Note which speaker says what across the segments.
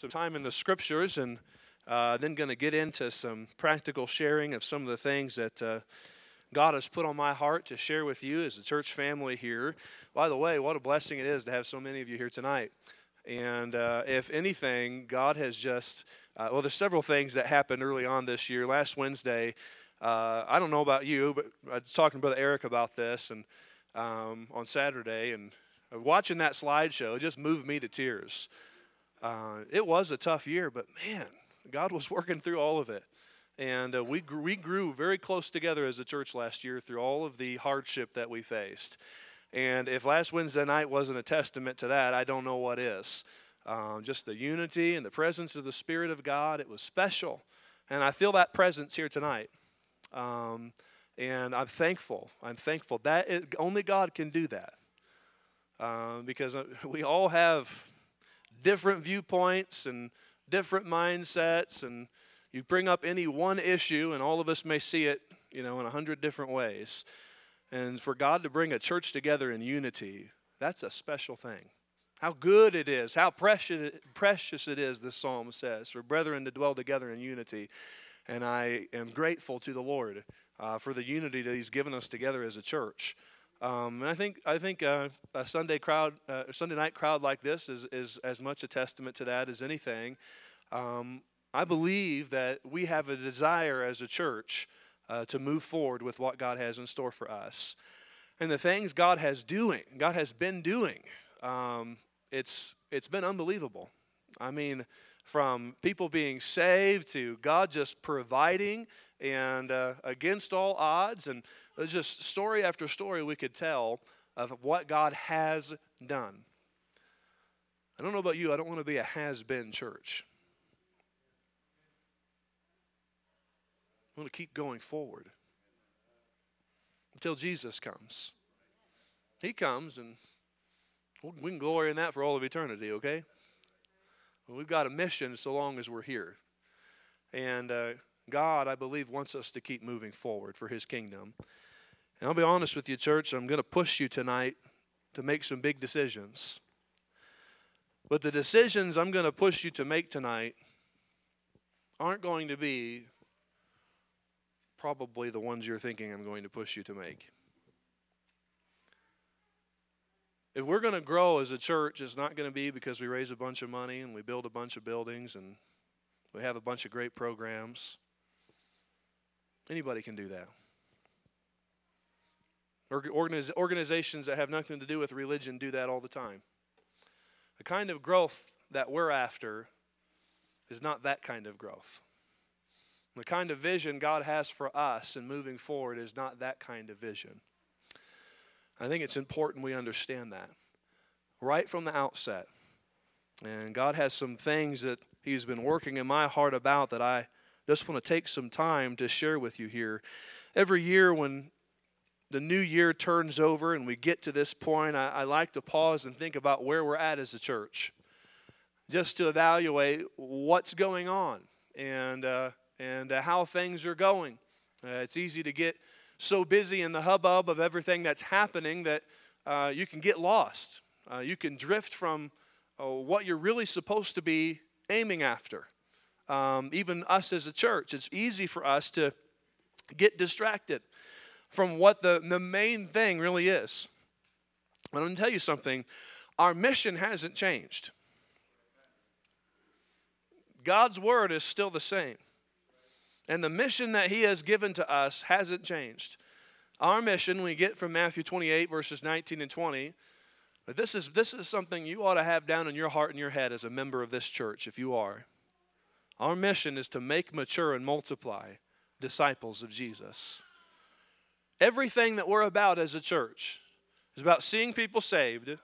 Speaker 1: some time in the scriptures and uh, then going to get into some practical sharing of some of the things that uh, God has put on my heart to share with you as a church family here. By the way, what a blessing it is to have so many of you here tonight. And uh, if anything, God has just, uh, well, there's several things that happened early on this year. Last Wednesday, uh, I don't know about you, but I was talking to Brother Eric about this and um, on Saturday, and watching that slideshow just moved me to tears. Uh, it was a tough year, but man, God was working through all of it. And uh, we, grew, we grew very close together as a church last year through all of the hardship that we faced. And if last Wednesday night wasn't a testament to that, I don't know what is. Um, just the unity and the presence of the Spirit of God, it was special. And I feel that presence here tonight. Um, and I'm thankful. I'm thankful. That only God can do that. Uh, because uh, we all have different viewpoints and different mindsets and you bring up any one issue and all of us may see it you know in a hundred different ways. And for god to bring a church together in unity that's a special thing. How good it is how precious precious it is this psalm says for brethren to dwell together in unity. And i am grateful to the lord uh, for the unity that he's given us together as a church um, and I think I think uh, a Sunday crowd, uh, Sunday night crowd like this is is as much a testament to that as anything. Um, I believe that we have a desire as a church uh, to move forward with what God has in store for us, and the things God has doing, God has been doing. Um, it's it's been unbelievable. I mean, from people being saved to God just providing and uh, against all odds. And there's just story after story we could tell of what God has done. I don't know about you, I don't want to be a has been church. I want to keep going forward until Jesus comes. He comes, and we can glory in that for all of eternity, okay? We've got a mission so long as we're here. And uh, God, I believe, wants us to keep moving forward for His kingdom. And I'll be honest with you, church, I'm going to push you tonight to make some big decisions. But the decisions I'm going to push you to make tonight aren't going to be probably the ones you're thinking I'm going to push you to make. If we're going to grow as a church, it's not going to be because we raise a bunch of money and we build a bunch of buildings and we have a bunch of great programs. Anybody can do that. Organizations that have nothing to do with religion do that all the time. The kind of growth that we're after is not that kind of growth. The kind of vision God has for us and moving forward is not that kind of vision. I think it's important we understand that right from the outset. And God has some things that He's been working in my heart about that I just want to take some time to share with you here. Every year, when the new year turns over and we get to this point, I, I like to pause and think about where we're at as a church, just to evaluate what's going on and, uh, and uh, how things are going. Uh, it's easy to get so busy in the hubbub of everything that's happening that uh, you can get lost. Uh, you can drift from uh, what you're really supposed to be aiming after. Um, even us as a church, it's easy for us to get distracted from what the, the main thing really is. But I'm going to tell you something our mission hasn't changed. God's word is still the same. And the mission that He has given to us hasn't changed. Our mission, we get from Matthew 28, verses 19 and 20. But this is, this is something you ought to have down in your heart and your head as a member of this church, if you are. Our mission is to make mature and multiply disciples of Jesus. Everything that we're about as a church is about seeing people saved,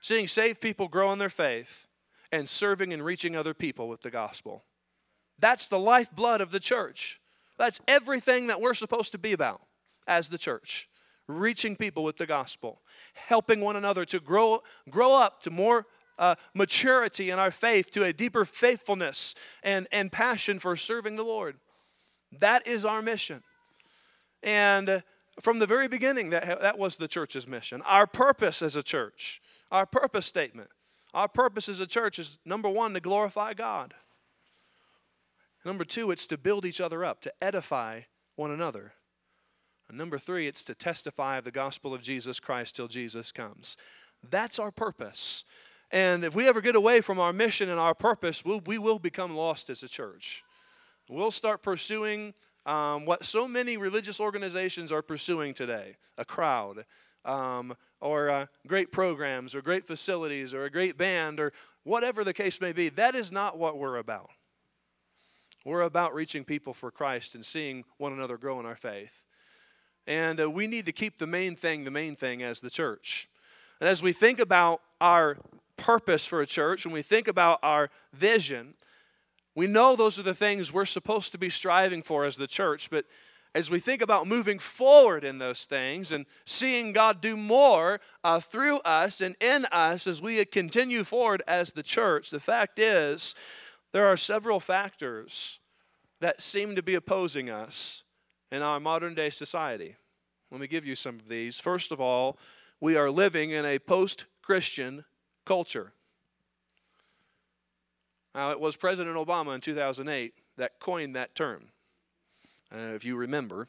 Speaker 1: seeing saved people grow in their faith, and serving and reaching other people with the gospel. That's the lifeblood of the church. That's everything that we're supposed to be about as the church. Reaching people with the gospel, helping one another to grow, grow up to more uh, maturity in our faith, to a deeper faithfulness and, and passion for serving the Lord. That is our mission. And uh, from the very beginning, that, that was the church's mission. Our purpose as a church, our purpose statement Our purpose as a church is number one, to glorify God. Number two, it's to build each other up, to edify one another. And number three, it's to testify of the gospel of Jesus Christ till Jesus comes. That's our purpose. And if we ever get away from our mission and our purpose, we'll, we will become lost as a church. We'll start pursuing um, what so many religious organizations are pursuing today a crowd, um, or uh, great programs, or great facilities, or a great band, or whatever the case may be. That is not what we're about. We're about reaching people for Christ and seeing one another grow in our faith. And uh, we need to keep the main thing the main thing as the church. And as we think about our purpose for a church, when we think about our vision, we know those are the things we're supposed to be striving for as the church, but as we think about moving forward in those things and seeing God do more uh, through us and in us as we continue forward as the church, the fact is there are several factors that seem to be opposing us in our modern day society. Let me give you some of these. First of all, we are living in a post Christian culture. Now, it was President Obama in 2008 that coined that term. Uh, if you remember,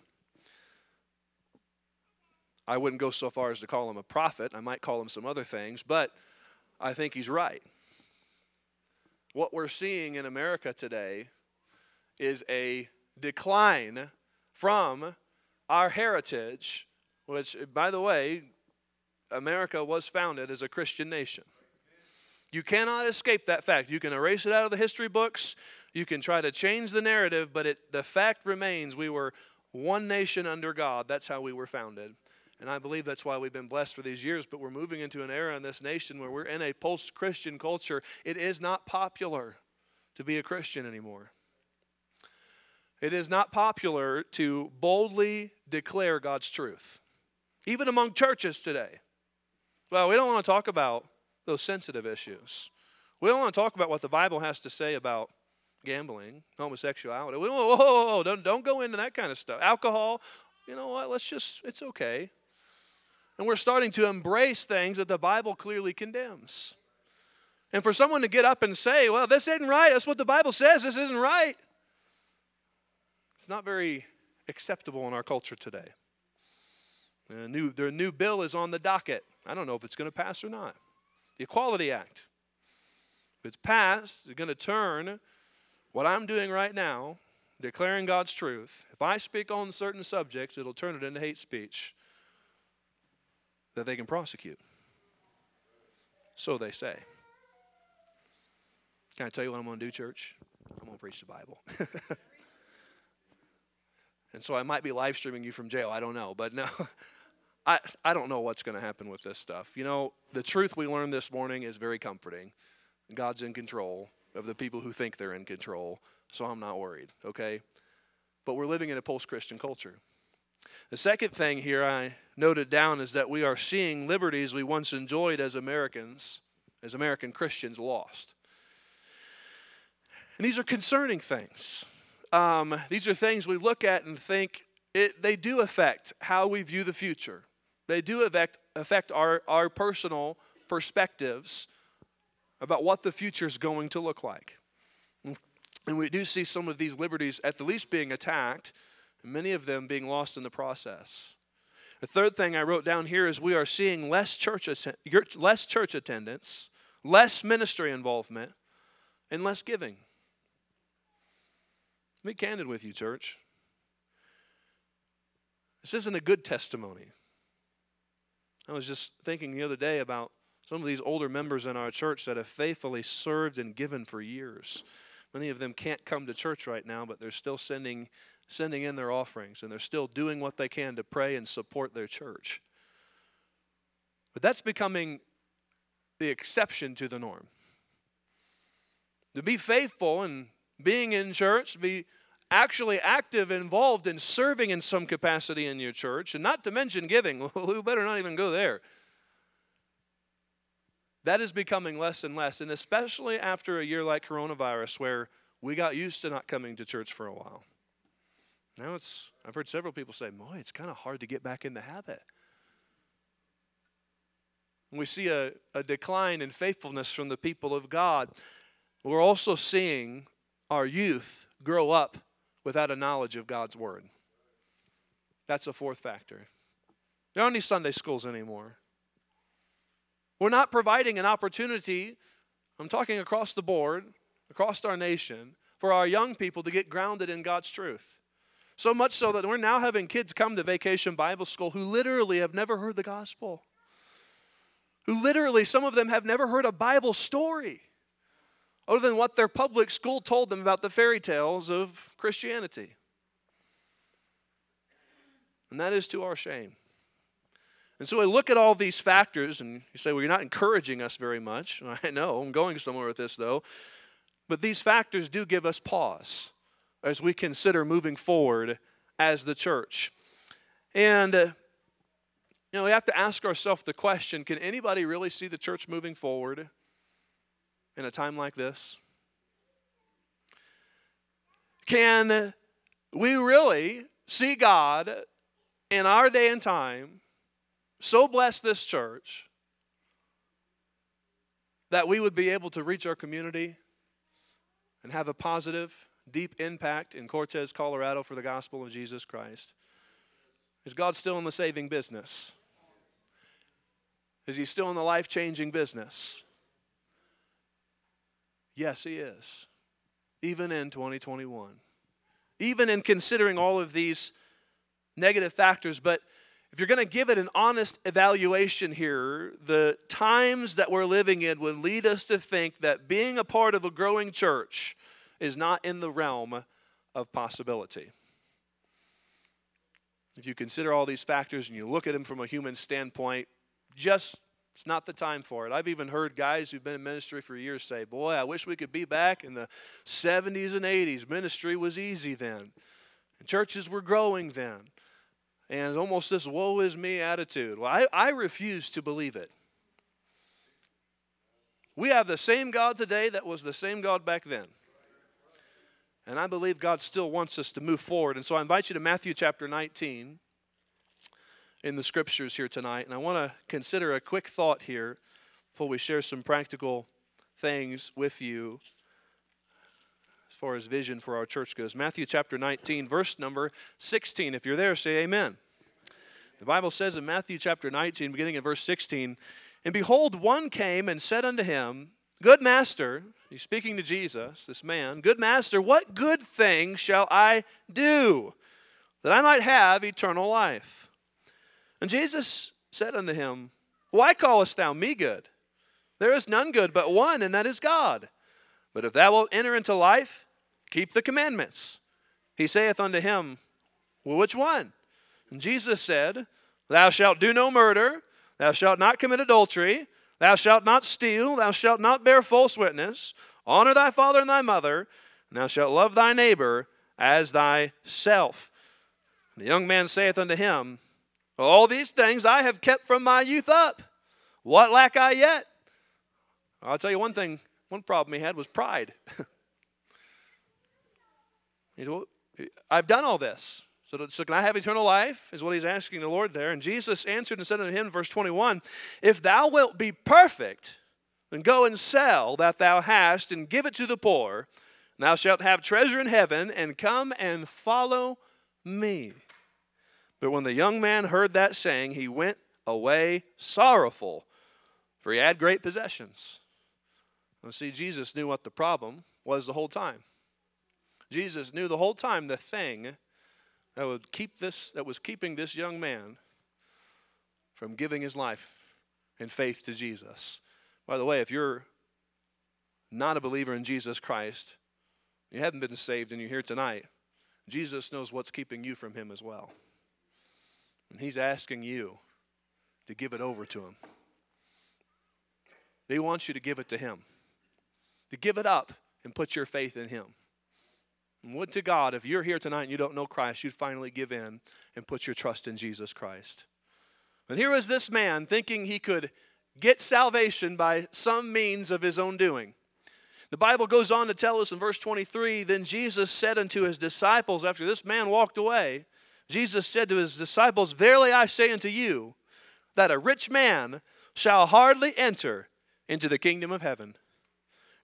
Speaker 1: I wouldn't go so far as to call him a prophet. I might call him some other things, but I think he's right. What we're seeing in America today is a decline from our heritage, which, by the way, America was founded as a Christian nation. You cannot escape that fact. You can erase it out of the history books. You can try to change the narrative, but it, the fact remains we were one nation under God. That's how we were founded. And I believe that's why we've been blessed for these years. But we're moving into an era in this nation where we're in a post Christian culture. It is not popular to be a Christian anymore. It is not popular to boldly declare God's truth, even among churches today. Well, we don't want to talk about those sensitive issues. We don't want to talk about what the Bible has to say about gambling, homosexuality. We whoa, whoa, whoa, don't, don't go into that kind of stuff. Alcohol, you know what? Let's just, it's okay. And we're starting to embrace things that the Bible clearly condemns. And for someone to get up and say, well, this isn't right, that's what the Bible says, this isn't right, it's not very acceptable in our culture today. A new, their new bill is on the docket. I don't know if it's going to pass or not the Equality Act. If it's passed, it's going to turn what I'm doing right now, declaring God's truth. If I speak on certain subjects, it'll turn it into hate speech that they can prosecute. So they say. Can I tell you what I'm going to do, church? I'm going to preach the Bible. and so I might be live streaming you from jail. I don't know. But no, I, I don't know what's going to happen with this stuff. You know, the truth we learned this morning is very comforting. God's in control of the people who think they're in control, so I'm not worried, okay? But we're living in a post Christian culture. The second thing here I noted down is that we are seeing liberties we once enjoyed as Americans, as American Christians, lost. And these are concerning things. Um, these are things we look at and think it, they do affect how we view the future. They do affect, affect our, our personal perspectives about what the future is going to look like. And we do see some of these liberties at the least being attacked, many of them being lost in the process. The third thing I wrote down here is we are seeing less church, less church attendance, less ministry involvement, and less giving. Be candid with you, church. This isn't a good testimony. I was just thinking the other day about some of these older members in our church that have faithfully served and given for years. Many of them can't come to church right now, but they're still sending, sending in their offerings and they're still doing what they can to pray and support their church. But that's becoming the exception to the norm. To be faithful and being in church, be actually active, involved in serving in some capacity in your church, and not to mention giving, we better not even go there. That is becoming less and less, and especially after a year like coronavirus, where we got used to not coming to church for a while. Now it's, I've heard several people say, boy, it's kind of hard to get back in the habit. we see a, a decline in faithfulness from the people of God, we're also seeing our youth grow up without a knowledge of God's Word. That's a fourth factor. There aren't any Sunday schools anymore. We're not providing an opportunity, I'm talking across the board, across our nation, for our young people to get grounded in God's truth. So much so that we're now having kids come to vacation Bible school who literally have never heard the gospel. Who literally, some of them have never heard a Bible story other than what their public school told them about the fairy tales of Christianity. And that is to our shame. And so I look at all these factors, and you say, well, you're not encouraging us very much. I know, I'm going somewhere with this, though. But these factors do give us pause as we consider moving forward as the church. And, uh, you know, we have to ask ourselves the question can anybody really see the church moving forward in a time like this? Can we really see God in our day and time so bless this church that we would be able to reach our community and have a positive, deep impact in Cortez, Colorado for the gospel of Jesus Christ? Is God still in the saving business? Is he still in the life changing business? Yes, he is. Even in 2021. Even in considering all of these negative factors, but if you're going to give it an honest evaluation here, the times that we're living in would lead us to think that being a part of a growing church is not in the realm of possibility. If you consider all these factors and you look at them from a human standpoint, just it's not the time for it. I've even heard guys who've been in ministry for years say, Boy, I wish we could be back in the 70s and 80s. Ministry was easy then, and churches were growing then and almost this woe is me attitude. Well, I, I refuse to believe it. We have the same God today that was the same God back then. And I believe God still wants us to move forward. And so I invite you to Matthew chapter 19 in the scriptures here tonight. And I want to consider a quick thought here before we share some practical things with you as far as vision for our church goes. Matthew chapter 19, verse number 16. If you're there, say amen. The Bible says in Matthew chapter 19, beginning in verse 16, And behold, one came and said unto him, Good master, he's speaking to Jesus, this man, Good master, what good thing shall I do that I might have eternal life? And Jesus said unto him, Why callest thou me good? There is none good but one, and that is God. But if thou wilt enter into life, keep the commandments. He saith unto him, Well, which one? And Jesus said, Thou shalt do no murder, thou shalt not commit adultery, thou shalt not steal, thou shalt not bear false witness, honor thy father and thy mother, and thou shalt love thy neighbor as thyself. The young man saith unto him, All these things I have kept from my youth up. What lack I yet? I'll tell you one thing one problem he had was pride. he said, well, I've done all this. So, so, can I have eternal life? Is what he's asking the Lord there. And Jesus answered and said unto him, verse 21, If thou wilt be perfect, then go and sell that thou hast and give it to the poor. And thou shalt have treasure in heaven, and come and follow me. But when the young man heard that saying, he went away sorrowful, for he had great possessions. And see, Jesus knew what the problem was the whole time. Jesus knew the whole time the thing that would keep this that was keeping this young man from giving his life in faith to Jesus. By the way, if you're not a believer in Jesus Christ, you haven't been saved and you're here tonight, Jesus knows what's keeping you from him as well. And he's asking you to give it over to him. He wants you to give it to him to give it up and put your faith in Him. And would to God, if you're here tonight and you don't know Christ, you'd finally give in and put your trust in Jesus Christ. And here was this man thinking he could get salvation by some means of his own doing. The Bible goes on to tell us in verse 23 Then Jesus said unto his disciples, after this man walked away, Jesus said to his disciples, Verily I say unto you, that a rich man shall hardly enter into the kingdom of heaven.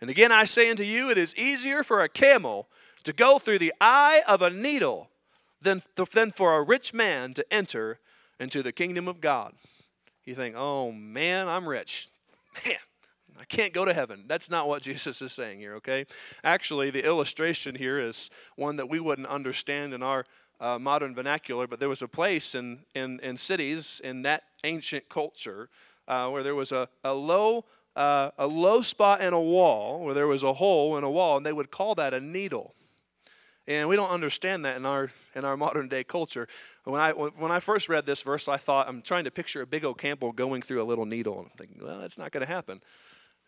Speaker 1: And again I say unto you, it is easier for a camel to go through the eye of a needle than, than for a rich man to enter into the kingdom of God. You think, oh man, I'm rich. Man, I can't go to heaven. That's not what Jesus is saying here, okay? Actually, the illustration here is one that we wouldn't understand in our uh, modern vernacular, but there was a place in, in, in cities in that ancient culture uh, where there was a, a low uh, a low spot in a wall where there was a hole in a wall, and they would call that a needle. And we don't understand that in our in our modern day culture. When I when I first read this verse, I thought I'm trying to picture a big old camel going through a little needle, and I'm thinking, well, that's not going to happen.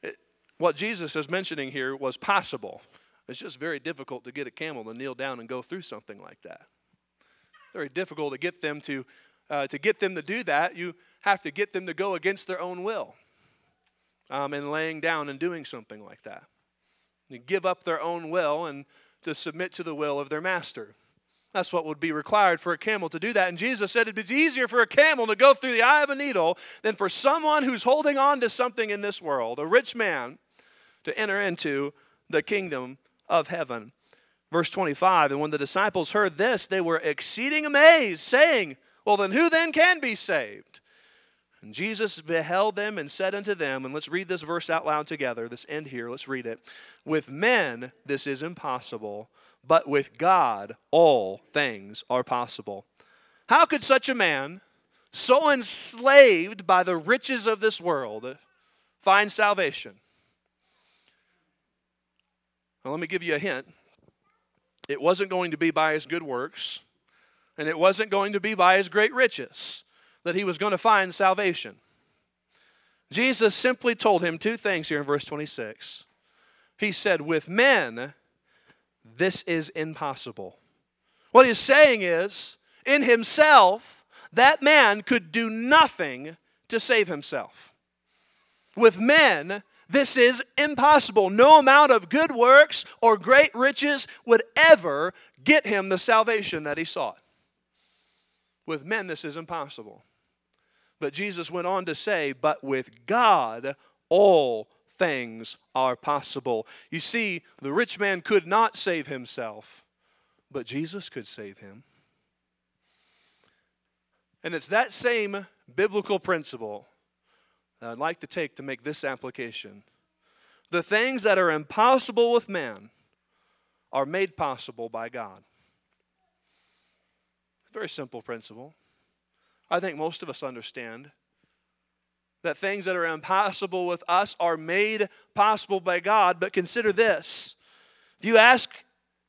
Speaker 1: It, what Jesus is mentioning here was possible. It's just very difficult to get a camel to kneel down and go through something like that. Very difficult to get them to uh, to get them to do that. You have to get them to go against their own will, um, and laying down and doing something like that. You give up their own will and to submit to the will of their master. That's what would be required for a camel to do that. And Jesus said it's easier for a camel to go through the eye of a needle than for someone who's holding on to something in this world, a rich man, to enter into the kingdom of heaven. Verse 25 And when the disciples heard this, they were exceeding amazed, saying, Well, then who then can be saved? And Jesus beheld them and said unto them, and let's read this verse out loud together, this end here, let's read it. With men this is impossible, but with God all things are possible. How could such a man, so enslaved by the riches of this world, find salvation? Well, let me give you a hint. It wasn't going to be by his good works, and it wasn't going to be by his great riches that he was going to find salvation. Jesus simply told him two things here in verse 26. He said, With men, this is impossible. What he's saying is, in himself, that man could do nothing to save himself. With men, this is impossible. No amount of good works or great riches would ever get him the salvation that he sought. With men, this is impossible. But Jesus went on to say, But with God, all things are possible. You see, the rich man could not save himself, but Jesus could save him. And it's that same biblical principle that I'd like to take to make this application. The things that are impossible with man are made possible by God. Very simple principle. I think most of us understand that things that are impossible with us are made possible by God. But consider this if you ask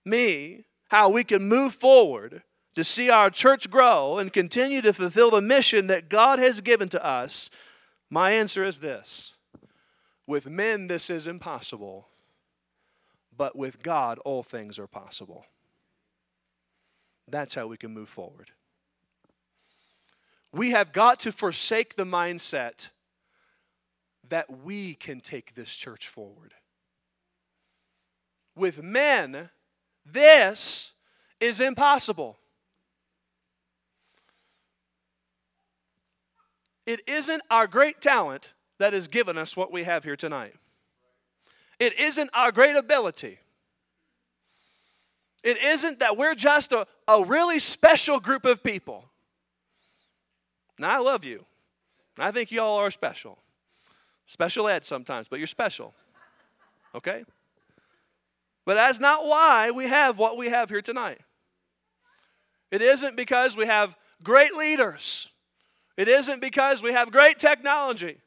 Speaker 1: me how we can move forward to see our church grow and continue to fulfill the mission that God has given to us, my answer is this with men, this is impossible, but with God, all things are possible. That's how we can move forward. We have got to forsake the mindset that we can take this church forward. With men, this is impossible. It isn't our great talent that has given us what we have here tonight. It isn't our great ability. It isn't that we're just a, a really special group of people. Now, I love you. I think y'all are special. Special ed sometimes, but you're special. Okay? But that's not why we have what we have here tonight. It isn't because we have great leaders. It isn't because we have great technology.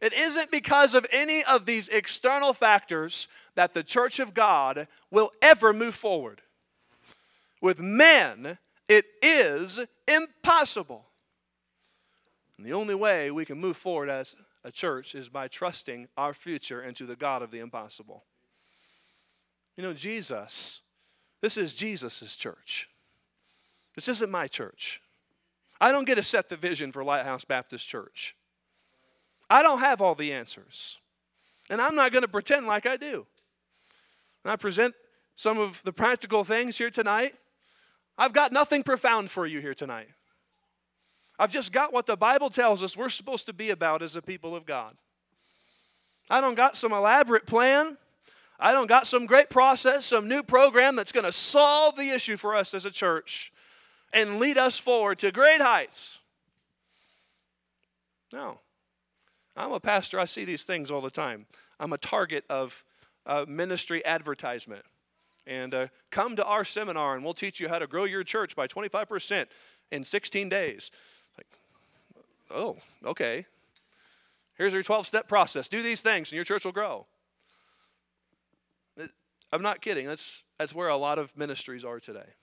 Speaker 1: It isn't because of any of these external factors that the church of God will ever move forward. With men, it is impossible. And the only way we can move forward as a church is by trusting our future into the God of the impossible. You know, Jesus, this is Jesus' church. This isn't my church. I don't get to set the vision for Lighthouse Baptist Church. I don't have all the answers. And I'm not going to pretend like I do. And I present some of the practical things here tonight. I've got nothing profound for you here tonight. I've just got what the Bible tells us we're supposed to be about as a people of God. I don't got some elaborate plan. I don't got some great process, some new program that's going to solve the issue for us as a church and lead us forward to great heights. No. I'm a pastor. I see these things all the time. I'm a target of uh, ministry advertisement. And uh, come to our seminar and we'll teach you how to grow your church by 25% in 16 days. Like, oh, okay. Here's your 12 step process. Do these things and your church will grow. I'm not kidding. That's, that's where a lot of ministries are today.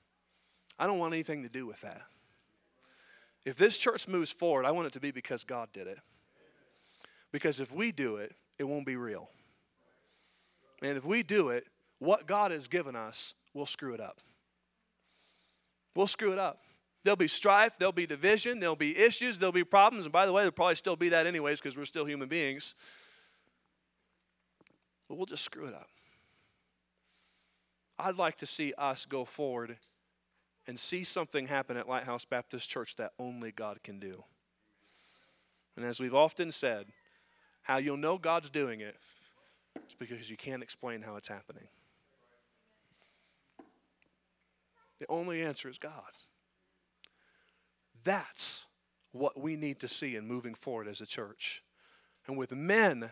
Speaker 1: I don't want anything to do with that. If this church moves forward, I want it to be because God did it. Because if we do it, it won't be real. And if we do it, what God has given us, we'll screw it up. We'll screw it up. There'll be strife, there'll be division, there'll be issues, there'll be problems. And by the way, there'll probably still be that anyways because we're still human beings. But we'll just screw it up. I'd like to see us go forward and see something happen at Lighthouse Baptist Church that only God can do. And as we've often said, how you'll know God's doing it is because you can't explain how it's happening. The only answer is God. That's what we need to see in moving forward as a church. And with men,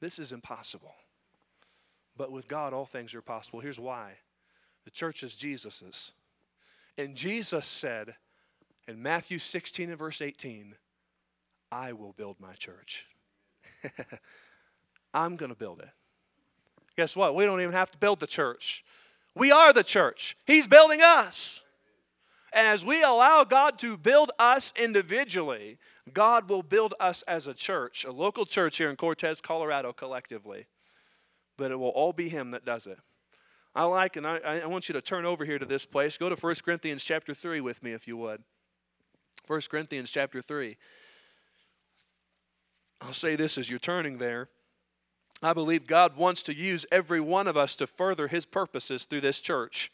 Speaker 1: this is impossible. But with God, all things are possible. Here's why the church is Jesus's. And Jesus said in Matthew 16 and verse 18, I will build my church. I'm going to build it. Guess what? We don't even have to build the church. We are the church. He's building us. And as we allow God to build us individually, God will build us as a church, a local church here in Cortez, Colorado, collectively but it will all be him that does it. I like, and I, I want you to turn over here to this place. Go to 1 Corinthians chapter 3 with me, if you would. 1 Corinthians chapter 3. I'll say this as you're turning there. I believe God wants to use every one of us to further his purposes through this church.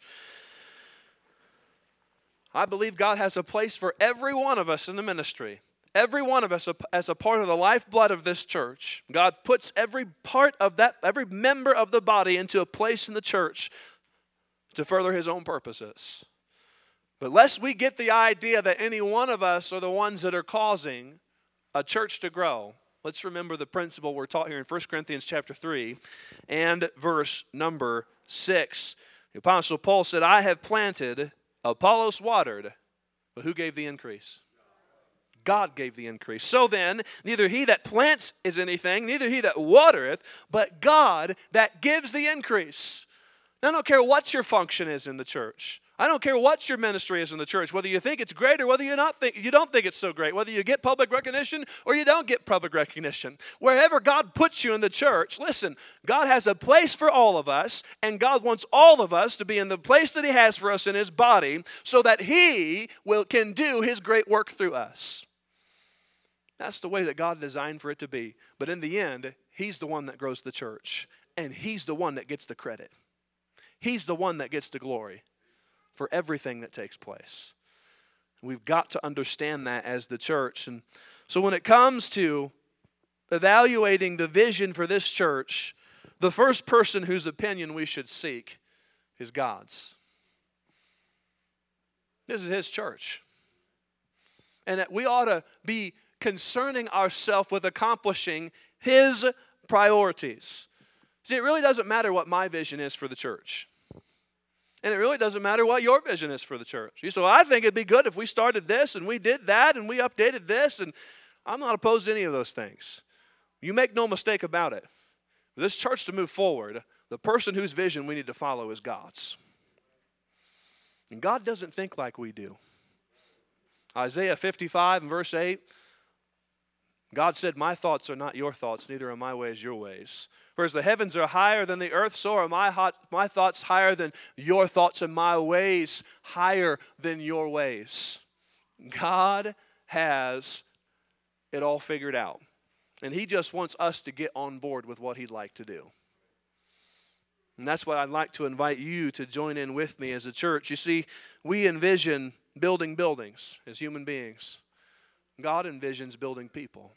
Speaker 1: I believe God has a place for every one of us in the ministry. Every one of us, as a part of the lifeblood of this church, God puts every part of that, every member of the body into a place in the church to further his own purposes. But lest we get the idea that any one of us are the ones that are causing a church to grow, let's remember the principle we're taught here in 1 Corinthians chapter 3 and verse number 6. The Apostle Paul said, I have planted, Apollos watered, but who gave the increase? God gave the increase. So then, neither he that plants is anything, neither he that watereth, but God that gives the increase. Now, I don't care what your function is in the church. I don't care what your ministry is in the church, whether you think it's great or whether you not think you don't think it's so great, whether you get public recognition or you don't get public recognition. Wherever God puts you in the church, listen, God has a place for all of us, and God wants all of us to be in the place that He has for us in His body, so that He will can do His great work through us. That's the way that God designed for it to be. But in the end, He's the one that grows the church, and He's the one that gets the credit. He's the one that gets the glory for everything that takes place. We've got to understand that as the church. And so when it comes to evaluating the vision for this church, the first person whose opinion we should seek is God's. This is His church. And we ought to be concerning ourselves with accomplishing His priorities. See, it really doesn't matter what my vision is for the church. And it really doesn't matter what your vision is for the church. you So I think it'd be good if we started this and we did that and we updated this. And I'm not opposed to any of those things. You make no mistake about it. This church to move forward, the person whose vision we need to follow is God's. And God doesn't think like we do. Isaiah 55 and verse 8 God said, My thoughts are not your thoughts, neither are my ways your ways. Whereas the heavens are higher than the earth, so are my, hot, my thoughts higher than your thoughts, and my ways higher than your ways. God has it all figured out. And He just wants us to get on board with what He'd like to do. And that's what I'd like to invite you to join in with me as a church. You see, we envision building buildings as human beings. God envisions building people.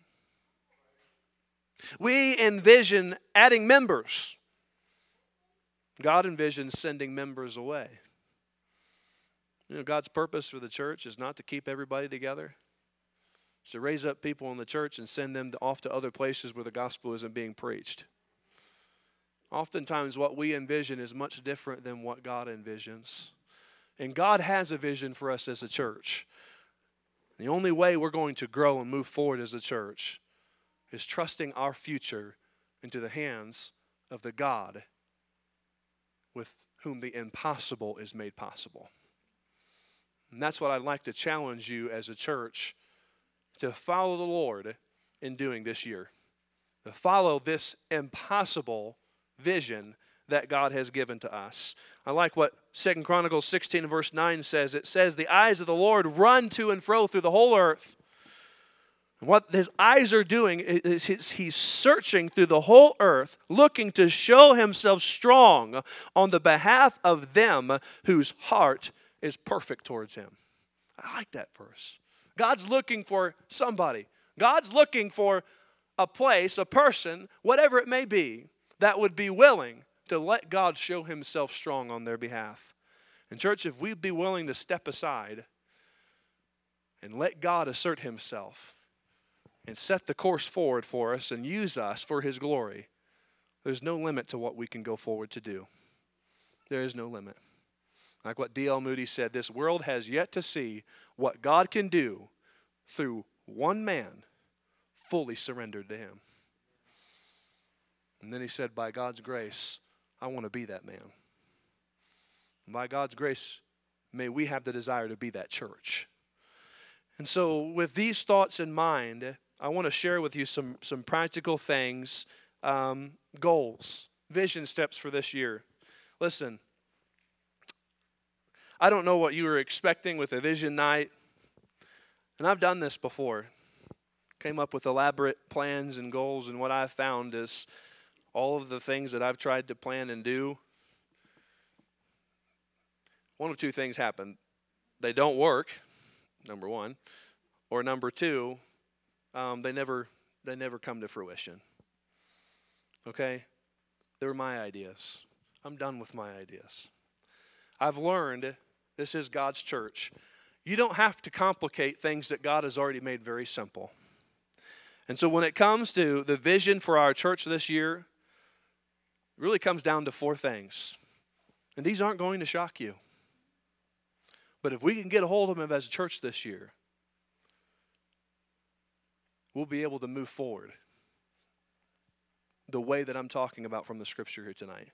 Speaker 1: We envision adding members. God envisions sending members away. You know, God's purpose for the church is not to keep everybody together. It's to raise up people in the church and send them off to other places where the gospel isn't being preached. Oftentimes, what we envision is much different than what God envisions. And God has a vision for us as a church. The only way we're going to grow and move forward as a church is trusting our future into the hands of the God with whom the impossible is made possible. And that's what I'd like to challenge you as a church to follow the Lord in doing this year. To follow this impossible vision that God has given to us. I like what Second Chronicles 16 verse 9 says. It says, The eyes of the Lord run to and fro through the whole earth. What his eyes are doing is he's searching through the whole earth, looking to show himself strong on the behalf of them whose heart is perfect towards him. I like that verse. God's looking for somebody. God's looking for a place, a person, whatever it may be, that would be willing to let God show himself strong on their behalf. And, church, if we'd be willing to step aside and let God assert himself and set the course forward for us and use us for his glory, there's no limit to what we can go forward to do. There is no limit. Like what D.L. Moody said, this world has yet to see what God can do through one man fully surrendered to him. And then he said, By God's grace, I want to be that man. And by God's grace, may we have the desire to be that church. And so, with these thoughts in mind, I want to share with you some, some practical things, um, goals, vision steps for this year. Listen, I don't know what you were expecting with a vision night, and I've done this before. Came up with elaborate plans and goals, and what I've found is all of the things that I've tried to plan and do, one of two things happen. They don't work, number one, or number two, um, they never they never come to fruition. Okay? They were my ideas. I'm done with my ideas. I've learned this is God's church. You don't have to complicate things that God has already made very simple. And so when it comes to the vision for our church this year, it really comes down to four things. And these aren't going to shock you. But if we can get a hold of them as a church this year, we'll be able to move forward the way that I'm talking about from the scripture here tonight.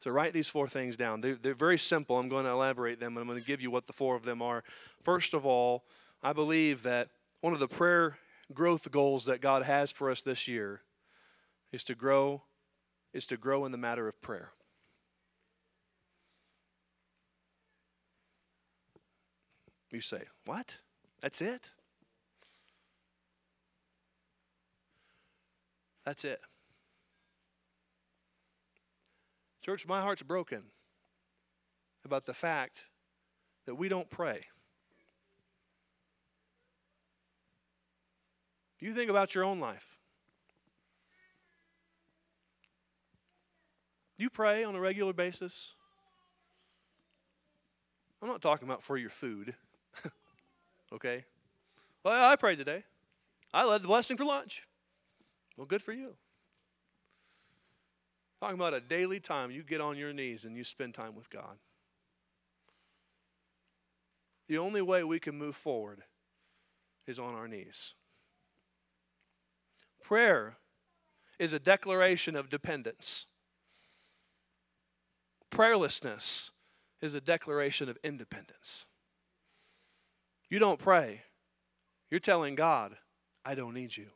Speaker 1: So write these four things down. They're, they're very simple. I'm going to elaborate them, and I'm going to give you what the four of them are. First of all, I believe that one of the prayer growth goals that God has for us this year is to grow is to grow in the matter of prayer. You say, What? That's it? That's it. Church, my heart's broken about the fact that we don't pray. You think about your own life. Do you pray on a regular basis? I'm not talking about for your food. okay? Well, I prayed today. I led the blessing for lunch. Well, good for you. Talking about a daily time you get on your knees and you spend time with God. The only way we can move forward is on our knees. Prayer is a declaration of dependence. Prayerlessness is a declaration of independence. You don't pray, you're telling God, I don't need you.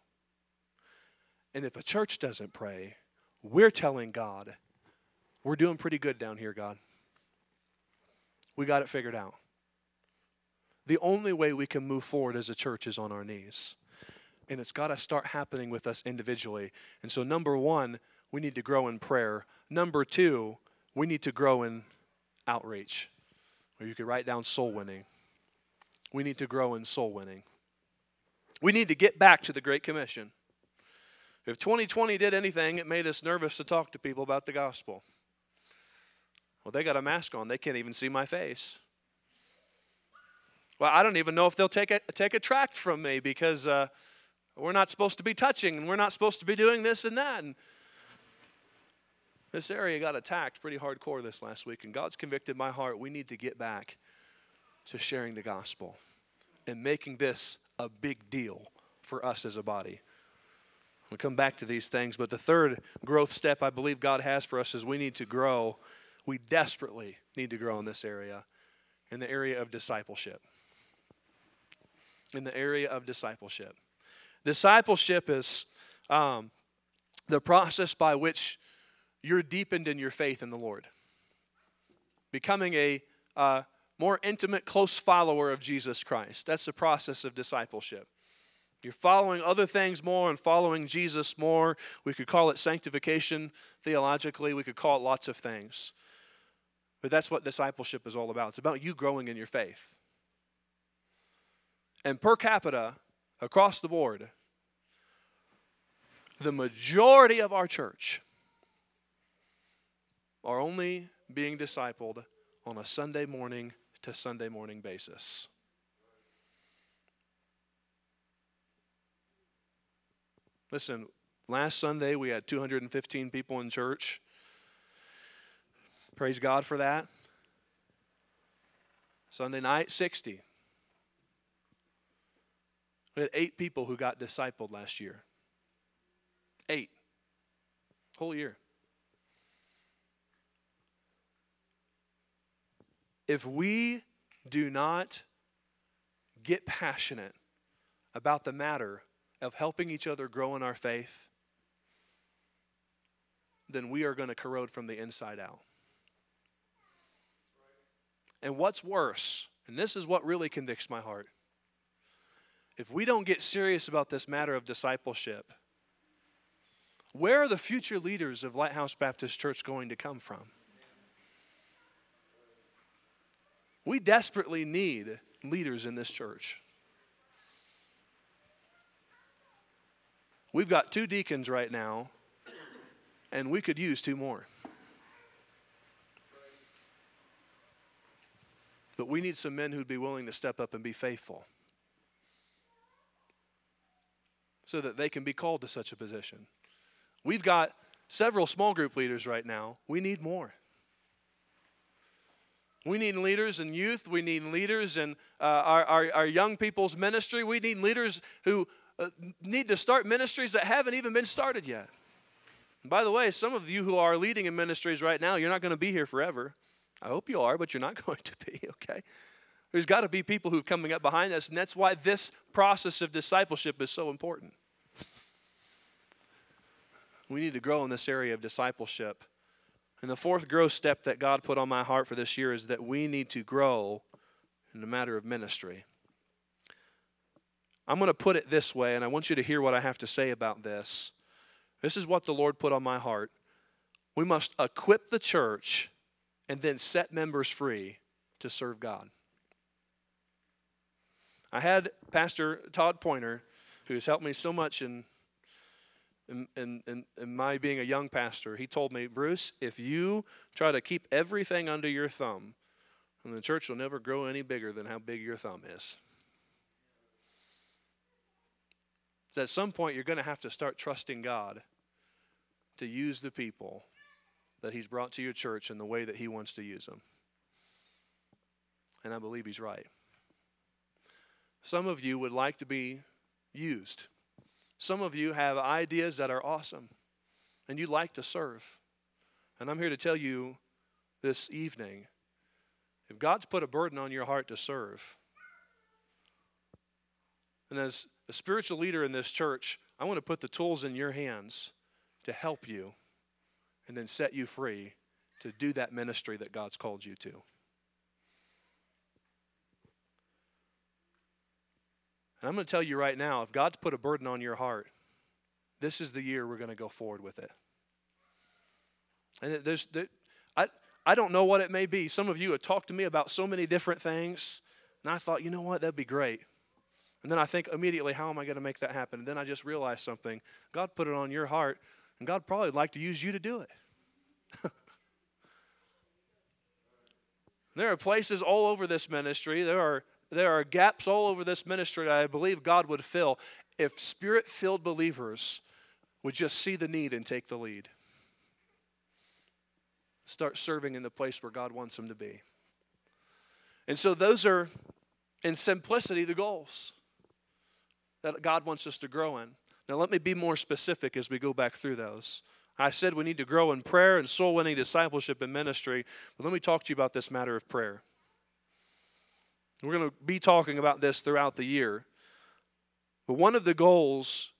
Speaker 1: And if a church doesn't pray, we're telling God, we're doing pretty good down here, God. We got it figured out. The only way we can move forward as a church is on our knees. And it's got to start happening with us individually. And so, number one, we need to grow in prayer. Number two, we need to grow in outreach. Or you could write down soul winning. We need to grow in soul winning. We need to get back to the Great Commission. If 2020 did anything, it made us nervous to talk to people about the gospel. Well, they got a mask on. They can't even see my face. Well, I don't even know if they'll take a, take a tract from me because uh, we're not supposed to be touching and we're not supposed to be doing this and that. And this area got attacked pretty hardcore this last week, and God's convicted my heart. We need to get back to sharing the gospel and making this a big deal for us as a body. We'll come back to these things, but the third growth step I believe God has for us is we need to grow. We desperately need to grow in this area, in the area of discipleship. In the area of discipleship. Discipleship is um, the process by which you're deepened in your faith in the Lord, becoming a uh, more intimate, close follower of Jesus Christ. That's the process of discipleship. You're following other things more and following Jesus more. We could call it sanctification theologically, we could call it lots of things. But that's what discipleship is all about. It's about you growing in your faith. And per capita, across the board, the majority of our church are only being discipled on a Sunday morning to Sunday morning basis. Listen, last Sunday we had 215 people in church. Praise God for that. Sunday night, 60. We had eight people who got discipled last year. Eight. Whole year. If we do not get passionate about the matter of helping each other grow in our faith, then we are going to corrode from the inside out. And what's worse, and this is what really convicts my heart, if we don't get serious about this matter of discipleship, where are the future leaders of Lighthouse Baptist Church going to come from? We desperately need leaders in this church. We've got two deacons right now, and we could use two more. But we need some men who'd be willing to step up and be faithful so that they can be called to such a position. We've got several small group leaders right now. We need more. We need leaders in youth. We need leaders in uh, our, our, our, young people's ministry. We need leaders who Uh, need to start ministries that haven't even been started yet. And by the way, some of you who are leading in ministries right now, you're not going to be here forever. I hope you are, but you're not going to be, okay? There's got to be people who are coming up behind us, and that's why this process of discipleship is so important. We need to grow in this area of discipleship. And the fourth growth step that God put on my heart for this year is that we need to grow in the matter of ministry. I'm going to put it this way, and I want you to hear what I have to say about this. This is what the Lord put on my heart. We must equip the church and then set members free to serve God. I had Pastor Todd Pointer, who's helped me so much in, in, in, in, my being a young pastor. He told me, Bruce, if you try to keep everything under your thumb, then the church will never grow any bigger than how big your thumb is. So at some point, you're going to have to start trusting God to use the people that He's brought to your church in the way that He wants to use them. And I believe He's right. Some of you would like to be used. Some of you have ideas that are awesome and you'd like to serve. And I'm here to tell you this evening if God's put a burden on your heart to serve, and as a spiritual leader in this church, I want to put the tools in your hands to help you and then set you free to do that ministry that God's called you to. And I'm going to tell you right now if God's put a burden on your heart, this is the year we're going to go forward with it. And there's, there, I, I don't know what it may be. Some of you have talked to me about so many different things, and I thought, you know what, that'd be great. And then I think immediately, how am I going to make that happen? And then I just realize something. God put it on your heart, and God probably would like to use you to do it. there are places all over this ministry. There are there are gaps all over this ministry I believe God would fill if spirit filled believers would just see the need and take the lead. Start serving in the place where God wants them to be. And so, those are, in simplicity, the goals that God wants us to grow in. Now, let me be more specific as we go back through those. I said we need to grow in prayer and soul winning, discipleship, and ministry. But let me talk to you about this matter of prayer. We're going to be talking about this throughout the year. But one of the goals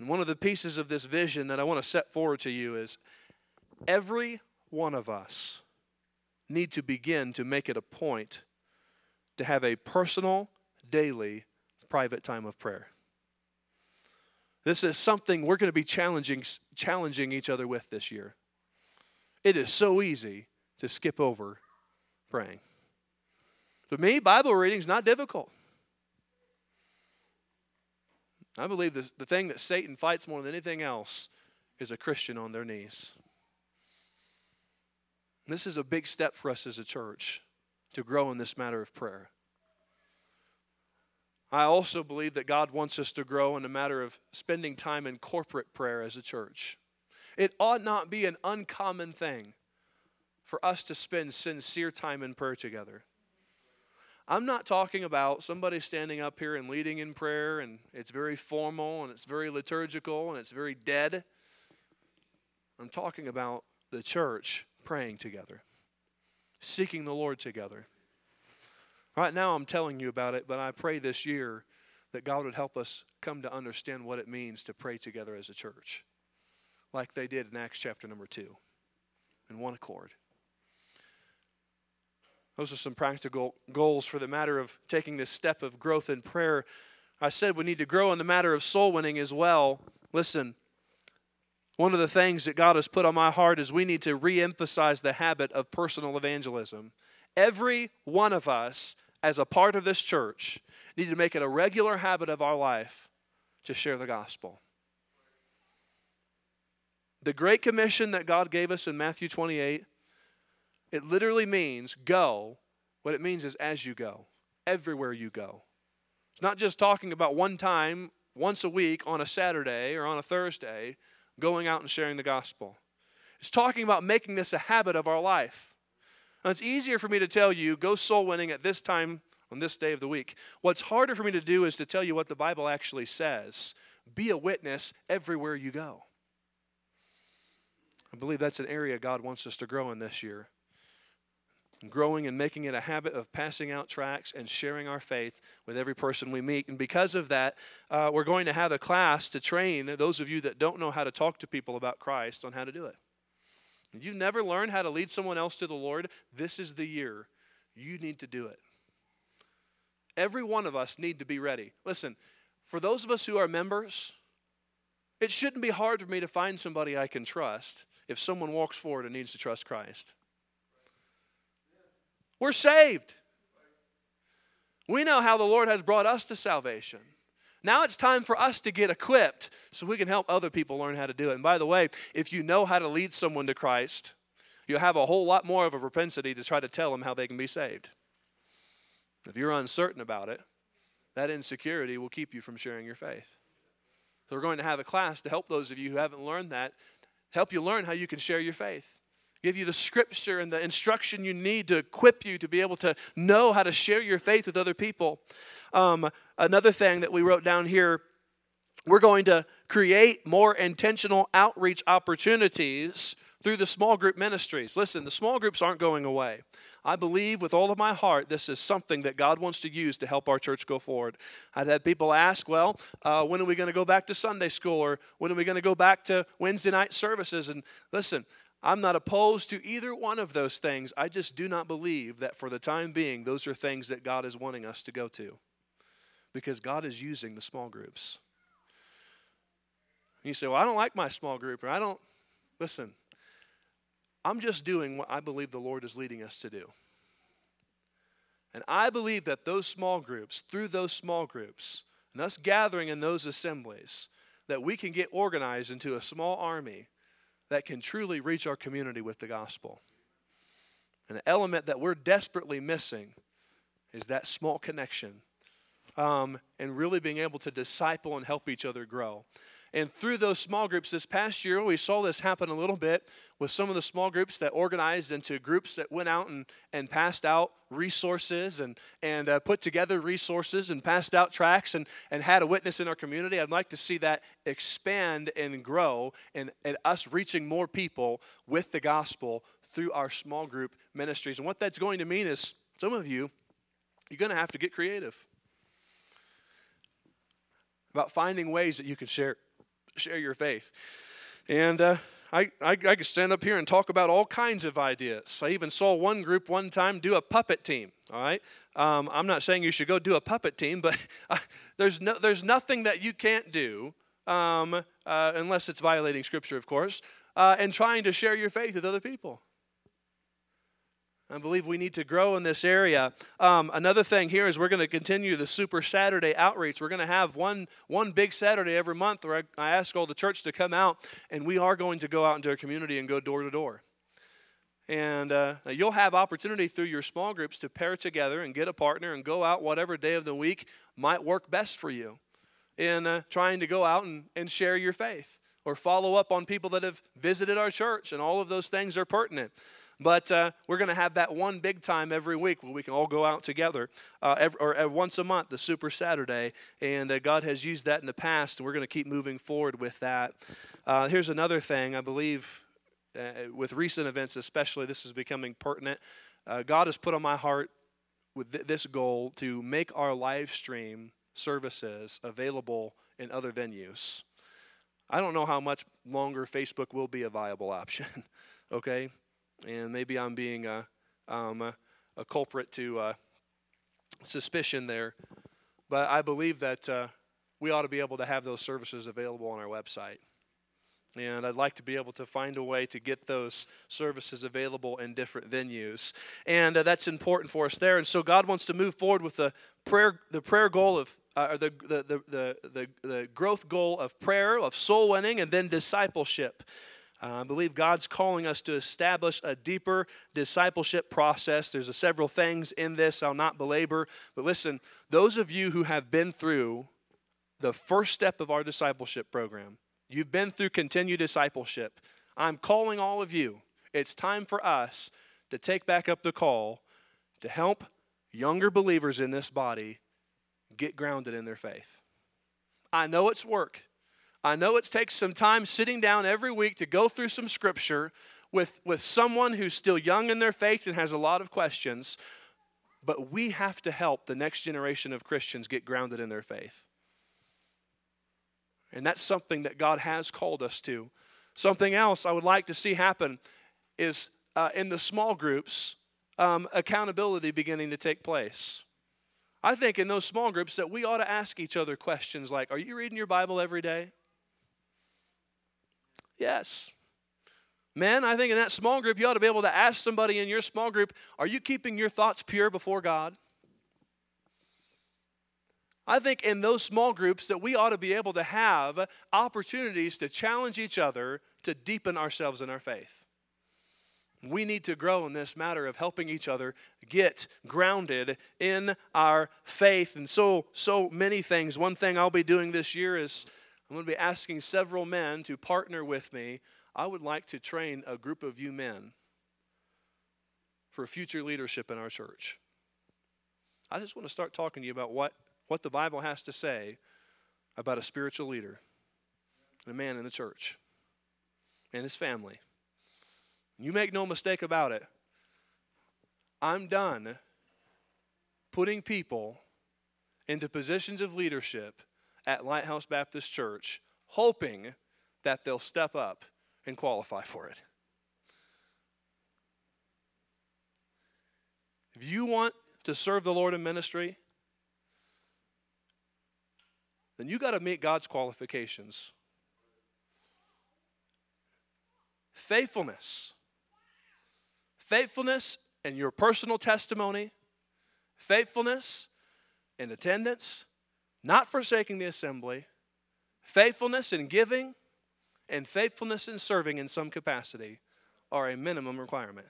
Speaker 1: and one of the pieces of this vision that I want to set forward to you is every one of us need to begin to make it a point to have a personal, daily, private time of prayer. This is something we're going to be challenging, challenging each other with this year. It is so easy to skip over praying. For me, Bible reading is not difficult. I believe this, the thing that Satan fights more than anything else is a Christian on their knees. This is a big step for us as a church to grow in this matter of prayer. I also believe that God wants us to grow in the matter of spending time in corporate prayer as a church. It ought not be an uncommon thing for us to spend sincere time in prayer together. I'm not talking about somebody standing up here and leading in prayer and it's very formal and it's very liturgical and it's very dead. I'm talking about the church praying together, seeking the Lord together. Right now, I'm telling you about it, but I pray this year that God would help us come to understand what it means to pray together as a church, like they did in Acts chapter number 2, in one accord. Those are some practical goals for the matter of taking this step of growth in prayer. I said we need to grow in the matter of soul winning as well. Listen, one of the things that God has put on my heart is we need to re emphasize the habit of personal evangelism. Every one of us, as a part of this church, need to make it a regular habit of our life to share the gospel. The Great Commission that God gave us in Matthew 28 it literally means go. What it means is as you go, everywhere you go. It's not just talking about one time, once a week, on a Saturday or on a Thursday, going out and sharing the gospel. It's talking about making this a habit of our life. Now, it's easier for me to tell you, go soul winning at this time on this day of the week. What's harder for me to do is to tell you what the Bible actually says. Be a witness everywhere you go. I believe that's an area God wants us to grow in this year growing and making it a habit of passing out tracts and sharing our faith with every person we meet. And because of that, uh, we're going to have a class to train those of you that don't know how to talk to people about Christ on how to do it. If you've never learned how to lead someone else to the Lord, this is the year you need to do it. Every one of us need to be ready. Listen, for those of us who are members, it shouldn't be hard for me to find somebody I can trust if someone walks forward and needs to trust Christ. We're saved. We know how the Lord has brought us to salvation. Now it's time for us to get equipped so we can help other people learn how to do it. And by the way, if you know how to lead someone to Christ, you'll have a whole lot more of a propensity to try to tell them how they can be saved. If you're uncertain about it, that insecurity will keep you from sharing your faith. So we're going to have a class to help those of you who haven't learned that, help you learn how you can share your faith give you the scripture and the instruction you need to equip you to be able to know how to share your faith with other people. Um, another thing that we wrote down here we're going to create more intentional outreach opportunities through the small group ministries. Listen, the small groups aren't going away. I believe with all of my heart this is something that God wants to use to help our church go forward. I've had people ask, well, uh, when are we going to go back to Sunday school or when are we going to go back to Wednesday night services? And listen, I'm not opposed to either one of those things. I just do not believe that for the time being, those are things that God is wanting us to go to because God is using the small groups. And you say, Well, I don't like my small group, or I don't. Listen, I'm just doing what I believe the Lord is leading us to do. And I believe that those small groups, through those small groups, and us gathering in those assemblies, that we can get organized into a small army that can truly reach our community with the gospel. An element that we're desperately missing is that small connection um, and really being able to disciple and help each other grow. And through those small groups this past year, we saw this happen a little bit with some of the small groups that organized into groups that went out and, and passed out resources and, and uh, put together resources and passed out tracts and, and had a witness in our community. I'd like to see that expand and grow and, and us reaching more people with the gospel through our small group ministries. And what that's going to mean is some of you, you're going to have to get creative about finding ways that you can share share your faith. And uh, I, I, I could stand up here and talk about all kinds of ideas. I even saw one group one time do a puppet team. All right, um, I'm not saying you should go do a puppet team, but there's no there's nothing that you can't do um, uh, unless it's violating Scripture, of course, uh, and trying to share your faith with other people. I believe we need to grow in this area. Um, another thing here is we're going to continue the Super Saturday outreach. We're going to have one one big Saturday every month where I, I ask all the church to come out, and we are going to go out into our community and go door to door. And uh, you'll have opportunity through your small groups to pair together and get a partner and go out whatever day of the week might work best for you in uh, trying to go out and, and share your faith or follow up on people that have visited our church, and all of those things are pertinent. But uh, we're going to have that one big time every week where we can all go out together, uh, every, or uh, once a month, the Super Saturday. And uh, God has used that in the past, and we're going to keep moving forward with that. Uh, here's another thing I believe uh, with recent events, especially, this is becoming pertinent. God has put on my heart with th- this goal to make our live stream services available in other venues. I don't know how much longer Facebook will be a viable option, okay? And maybe I'm being a, um, a, a culprit to uh, suspicion there. But I believe that uh, we ought to be able to have those services available on our website. And I'd like to be able to find a way to get those services available in different venues. And uh, that's important for us there. And so God wants to move forward with the prayer, the prayer goal of, uh, the, the, the, the, the, the growth goal of prayer, of soul winning, and then discipleship. Uh, I believe God's calling us to establish a deeper discipleship process. There's a several things in this I'll not belabor, but listen, those of you who have been through the first step of our discipleship program, you've been through continued discipleship. I'm calling all of you. It's time for us to take back up the call to help younger believers in this body get grounded in their faith. I know it's work. I know it takes some time sitting down every week to go through some scripture with, with someone who's still young in their faith and has a lot of questions, but we have to help the next generation of Christians get grounded in their faith. And that's something that God has called us to. Something else I would like to see happen is uh, in the small groups, um, accountability beginning to take place. I think in those small groups that we ought to ask each other questions like Are you reading your Bible every day? Yes. Men, I think in that small group, you ought to be able to ask somebody in your small group, Are you keeping your thoughts pure before God? I think in those small groups that we ought to be able to have opportunities to challenge each other to deepen ourselves in our faith. We need to grow in this matter of helping each other get grounded in our faith and so so many things. One thing I'll be doing this year is I'm going to be asking several men to partner with me. I would like to train a group of you men for future leadership in our church. I just want to start talking to you about what, what the Bible has to say about a spiritual leader, a man in the church, and his family. You make no mistake about it. I'm done putting people into positions of leadership at Lighthouse Baptist Church, hoping that they'll step up and qualify for it. If you want to serve the Lord in ministry, then you got to meet God's qualifications. Faithfulness. Faithfulness in your personal testimony, faithfulness in attendance, not forsaking the assembly, faithfulness in giving, and faithfulness in serving in some capacity are a minimum requirement.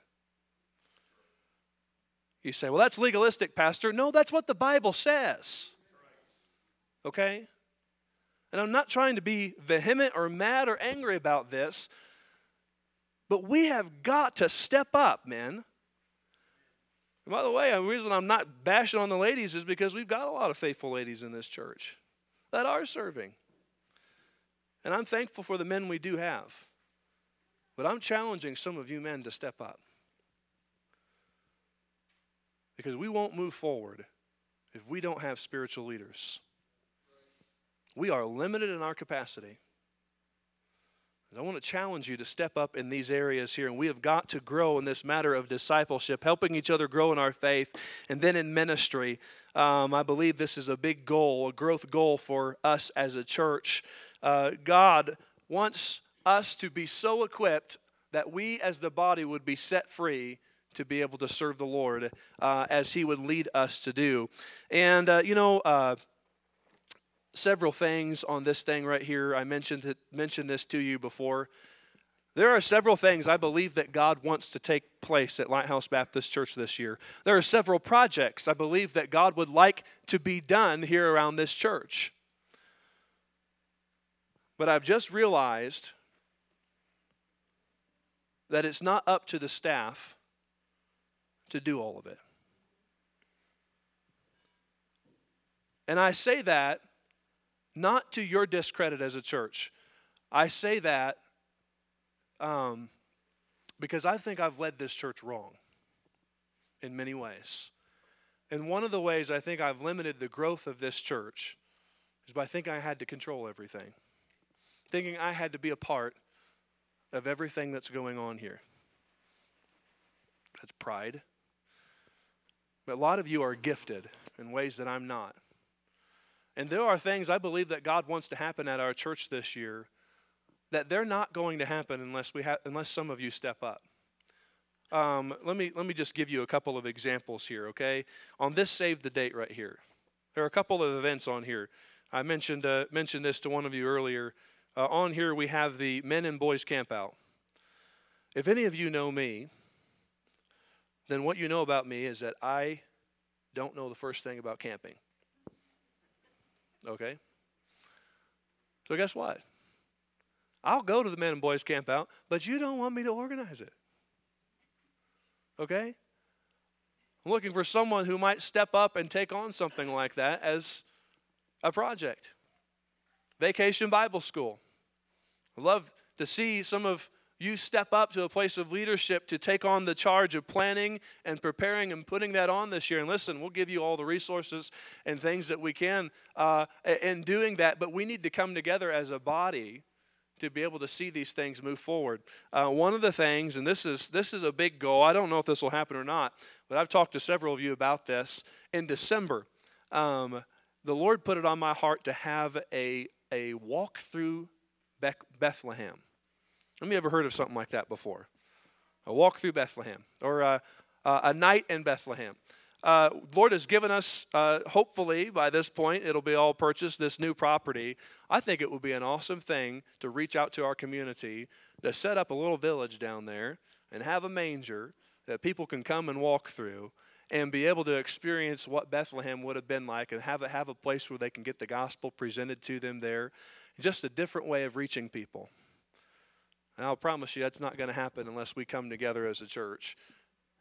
Speaker 1: You say, well, that's legalistic, Pastor. No, that's what the Bible says. Okay? And I'm not trying to be vehement or mad or angry about this, but we have got to step up, men. And by the way, the reason I'm not bashing on the ladies is because we've got a lot of faithful ladies in this church that are serving. And I'm thankful for the men we do have. But I'm challenging some of you men to step up. Because we won't move forward if we don't have spiritual leaders. We are limited in our capacity. I want to challenge you to step up in these areas here, and we have got to grow in this matter of discipleship, helping each other grow in our faith, and then in ministry. Um, I believe this is a big goal, a growth goal for us as a church. Uh, God wants us to be so equipped that we as the body would be set free to be able to serve the Lord uh, as He would lead us to do. And, uh, you know, uh, several things on this thing right here. I mentioned, it, mentioned this to you before. There are several things I believe that God wants to take place at Lighthouse Baptist Church this year. There are several projects I believe that God would like to be done here around this church. But I've just realized that it's not up to the staff to do all of it. And I say that not to your discredit as a church. I say that um, because I think I've led this church wrong in many ways. And one of the ways I think I've limited the growth of this church is by thinking I had to control everything, thinking I had to be a part of everything that's going on here. That's pride. But a lot of you are gifted in ways that I'm not. And there are things I believe that God wants to happen at our church this year that they're not going to happen unless we have unless some of you step up. Um, let me let me just give you a couple of examples here, okay? On this save the date right here, there are a couple of events on here. I mentioned uh, mentioned this to one of you earlier. Uh, on here we have the men and boys camp out. If any of you know me, then what you know about me is that I don't know the first thing about camping. Okay? So, guess what? I'll go to the men and boys camp out, but you don't want me to organize it. Okay? I'm looking for someone who might step up and take on something like that as a project. Vacation Bible School. I'd love to see some of you step up to a place of leadership to take on the charge of planning and preparing and putting that on this year. And listen, we'll give you all the resources and things that we can uh, in doing that, but we need to come together as a body to be able to see these things move forward. Uh, one of the things, and this is this is a big goal. I don't know if this will happen or not, but I've talked to several of you about this. In December, um, the Lord put it on my heart to have a a walk through Bethlehem. Have you ever heard of something like that before? A walk through Bethlehem or a, a night in Bethlehem. Uh, Lord has given us, uh, hopefully by this point, it'll be all purchased, this new property. I think it would be an awesome thing to reach out to our community, to set up a little village down there and have a manger that people can come and walk through and be able to experience what Bethlehem would have been like and have a, have a place where they can get the gospel presented to them there. Just a different way of reaching people. And I'll promise you that's not going to happen unless we come together as a church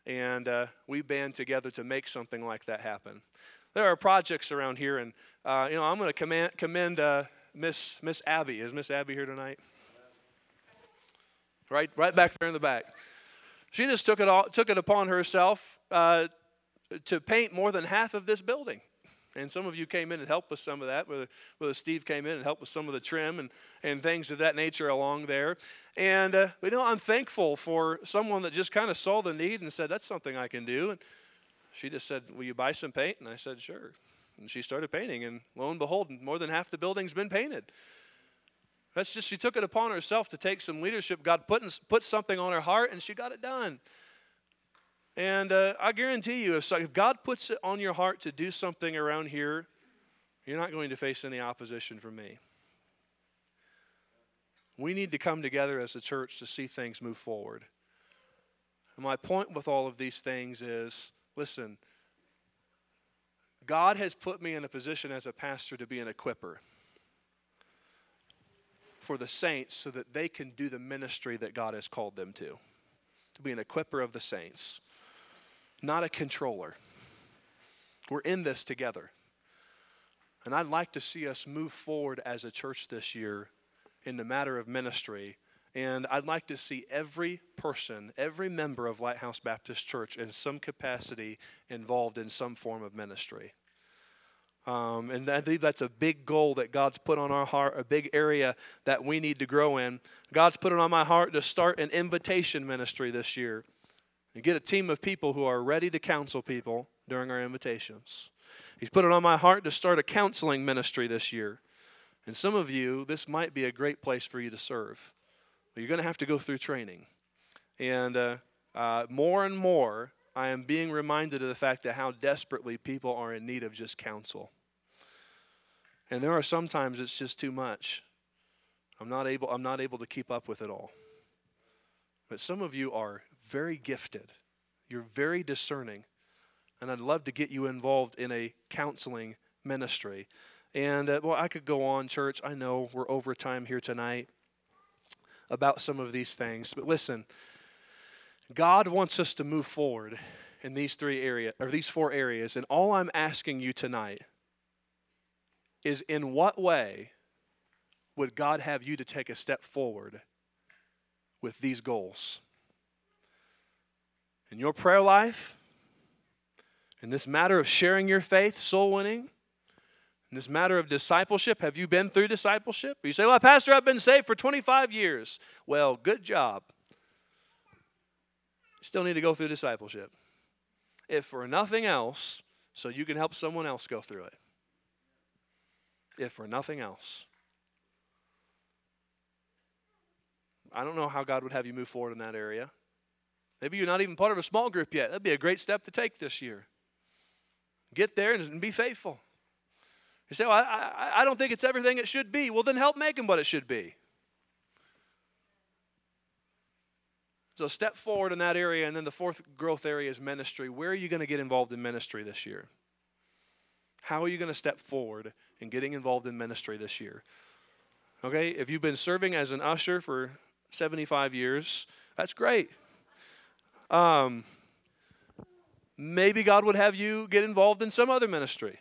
Speaker 1: and uh, we band together to make something like that happen. There are projects around here, and uh, you know I'm going to commend, uh, Miss Miss Abby. Is Miss Abby here tonight? Right, right back there in the back. She just took it all, took it upon herself uh, to paint more than half of this building. And some of you came in and helped with some of that, whether, Steve came in and helped with some of the trim and, and things of that nature along there. And, uh, you know, I'm thankful for someone that just kind of saw the need and said, that's something I can do. And she just said, will you buy some paint? And I said, sure. And she started painting, and lo and behold, more than half the building's been painted. That's just, she took it upon herself to take some leadership. God put, in, put something on her heart, and she got it done. And uh, I guarantee you, if, if God puts it on your heart to do something around here, you're not going to face any opposition from me. We need to come together as a church to see things move forward. And my point with all of these things is listen, God has put me in a position as a pastor to be an equiper for the saints so that they can do the ministry that God has called them to. To be an equiper of the saints, not a controller. We're in this together. And I'd like to see us move forward as a church this year in the matter of ministry. And I'd like to see every person, every member of Lighthouse Baptist Church in some capacity involved in some form of ministry. Um, and I think that's a big goal that God's put on our heart, a big area that we need to grow in. God's put it on my heart to start an invitation ministry this year and get a team of people who are ready to counsel people during our invitations. He's put it on my heart to start a counseling ministry this year. And some of you, this might be a great place for you to serve. But you're going to have to go through training. And uh, uh, more and more, I am being reminded of the fact that how desperately people are in need of just counsel. And there are sometimes it's just too much. I'm not able, I'm not able to keep up with it all. But some of you are very gifted. You're very discerning. And I'd love to get you involved in a counseling ministry. And uh, well, I could go on, church. I know we're over time here tonight about some of these things, but listen, God wants us to move forward in these three areas or these four areas, and all I'm asking you tonight is in what way would God have you to take a step forward with these goals? In your prayer life, in this matter of sharing your faith, soul winning, in this matter of discipleship, have you been through discipleship? You say, Well, Pastor, I've been saved for 25 years. Well, good job. You still need to go through discipleship. If for nothing else, so you can help someone else go through it. If for nothing else. I don't know how God would have you move forward in that area. Maybe you're not even part of a small group yet. That'd be a great step to take this year. Get there and be faithful. You say, well, I, I, I don't think it's everything it should be. Well, then help make them what it should be. So step forward in that area. And then the fourth growth area is ministry. Where are you going to get involved in ministry this year? How are you going to step forward in getting involved in ministry this year? Okay, if you've been serving as an usher for 75 years, that's great. Um, maybe God would have you get involved in some other ministry.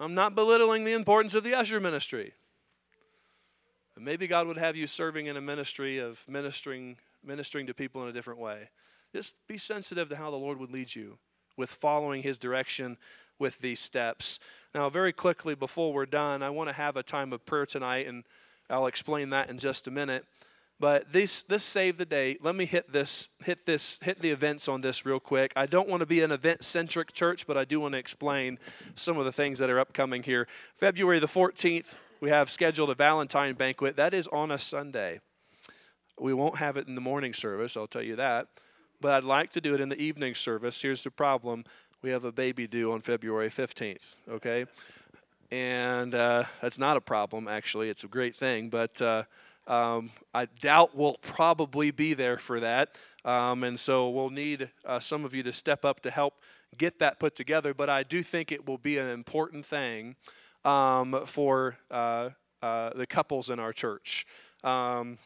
Speaker 1: I'm not belittling the importance of the usher ministry. Maybe God would have you serving in a ministry of ministering ministering to people in a different way. Just be sensitive to how the Lord would lead you with following his direction with these steps. Now, very quickly before we're done, I want to have a time of prayer tonight and I'll explain that in just a minute. But this this save the date. Let me hit this hit this hit the events on this real quick. I don't want to be an event centric church, but I do want to explain some of the things that are upcoming here. February the 14th, we have scheduled a Valentine banquet. That is on a Sunday. We won't have it in the morning service, I'll tell you that. But I'd like to do it in the evening service. Here's the problem we have a baby due on February 15th, okay? And uh, that's not a problem, actually. It's a great thing. But uh, um, I doubt we'll probably be there for that. Um, and so we'll need uh, some of you to step up to help get that put together. But I do think it will be an important thing um, for uh, uh, the couples in our church. Um,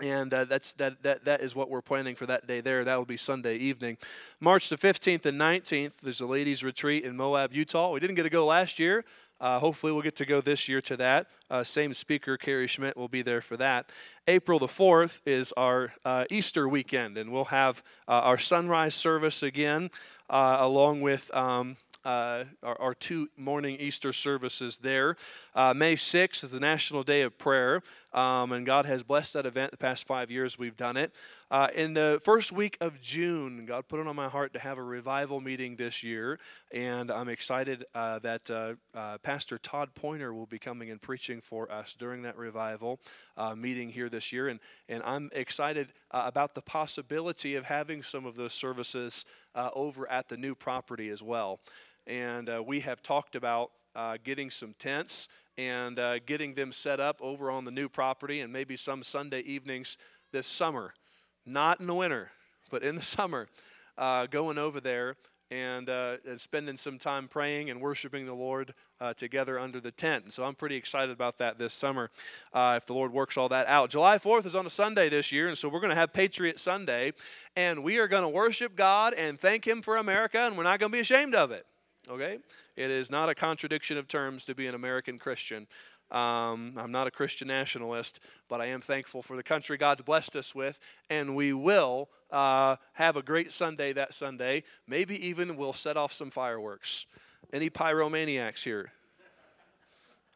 Speaker 1: and uh, that's that, that that is what we're planning for that day there that will be sunday evening march the 15th and 19th there's a ladies retreat in moab utah we didn't get to go last year uh, hopefully, we'll get to go this year to that. Uh, same speaker, Carrie Schmidt, will be there for that. April the 4th is our uh, Easter weekend, and we'll have uh, our sunrise service again, uh, along with um, uh, our, our, two morning Easter services there. May 6th is the National Day of Prayer. Um, and God has blessed that event the past five years we've done it. Uh, in the first week of June, God put it on my heart to have a revival meeting this year, and I'm excited uh, that uh, uh Pastor Todd Pointer will be coming and preaching for us during that revival uh, meeting here this year, and and I'm excited uh, about the possibility of having some of those services over at the new property as well, and we have talked about getting some tents and getting them set up over on the new property, and maybe some Sunday evenings this summer not in the winter, but in the summer, uh, going over there and, uh, and spending some time praying and worshiping the Lord uh, together under the tent. So I'm pretty excited about that this summer uh, if the Lord works all that out. July 4th is on a Sunday this year, and so we're going to have Patriot Sunday, and we are going to worship God and thank Him for America, and we're not going to be ashamed of it. Okay? It is not a contradiction of terms to be an American Christian. Um, I'm not a Christian nationalist, but I am thankful for the country God's blessed us with, and we will uh, have a great Sunday that Sunday. Maybe even we'll set off some fireworks. Any pyromaniacs here?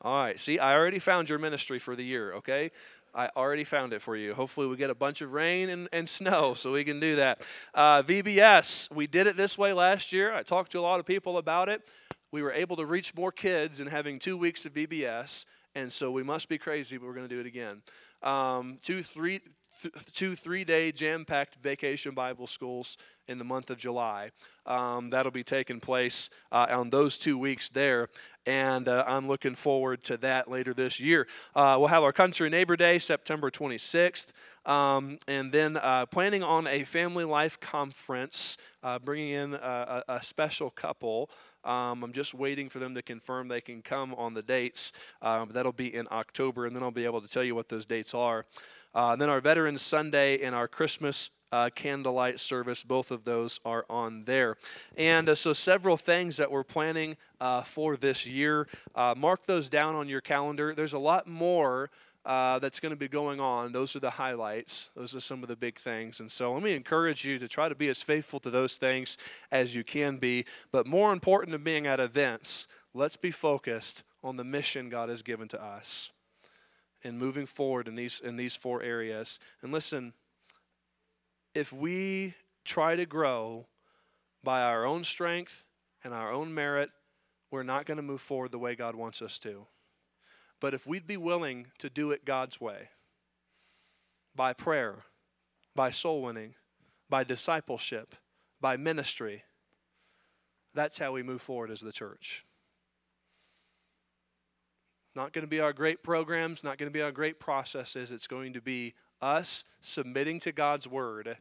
Speaker 1: All right, see, I already found your ministry for the year, okay? I already found it for you. Hopefully, we get a bunch of rain and, and snow so we can do that. Uh, VBS, we did it this way last year. I talked to a lot of people about it. We were able to reach more kids in having two weeks of VBS and so we must be crazy, but we're going to do it again. Um, two, three, th- two three day jam packed vacation Bible schools in the month of July. Um, that'll be taking place uh, on those two weeks there. And uh, I'm looking forward to that later this year. Uh, we'll have our Country Neighbor Day, September 26th. Um, and then uh, planning on a family life conference, uh, bringing in a, a, special couple. Um, I'm just waiting for them to confirm they can come on the dates. Um, that'll be in October, and then I'll be able to tell you what those dates are. Uh, then our Veterans Sunday and our Christmas uh, candlelight service. Both of those are on there. And uh, so, several things that we're planning uh, for this year. Uh, mark those down on your calendar. There's a lot more uh, that's going to be going on. Those are the highlights. Those are some of the big things. And so let me encourage you to try to be as faithful to those things as you can be. But more important than being at events, let's be focused on the mission God has given to us and moving forward in these in these four areas. And listen, if we try to grow by our own strength and our own merit, we're not going to move forward the way God wants us to. But if we'd be willing to do it God's way, by prayer, by soul winning, by discipleship, by ministry, that's how we move forward as the church. Not going to be our great programs, not going to be our great processes. It's going to be us submitting to God's word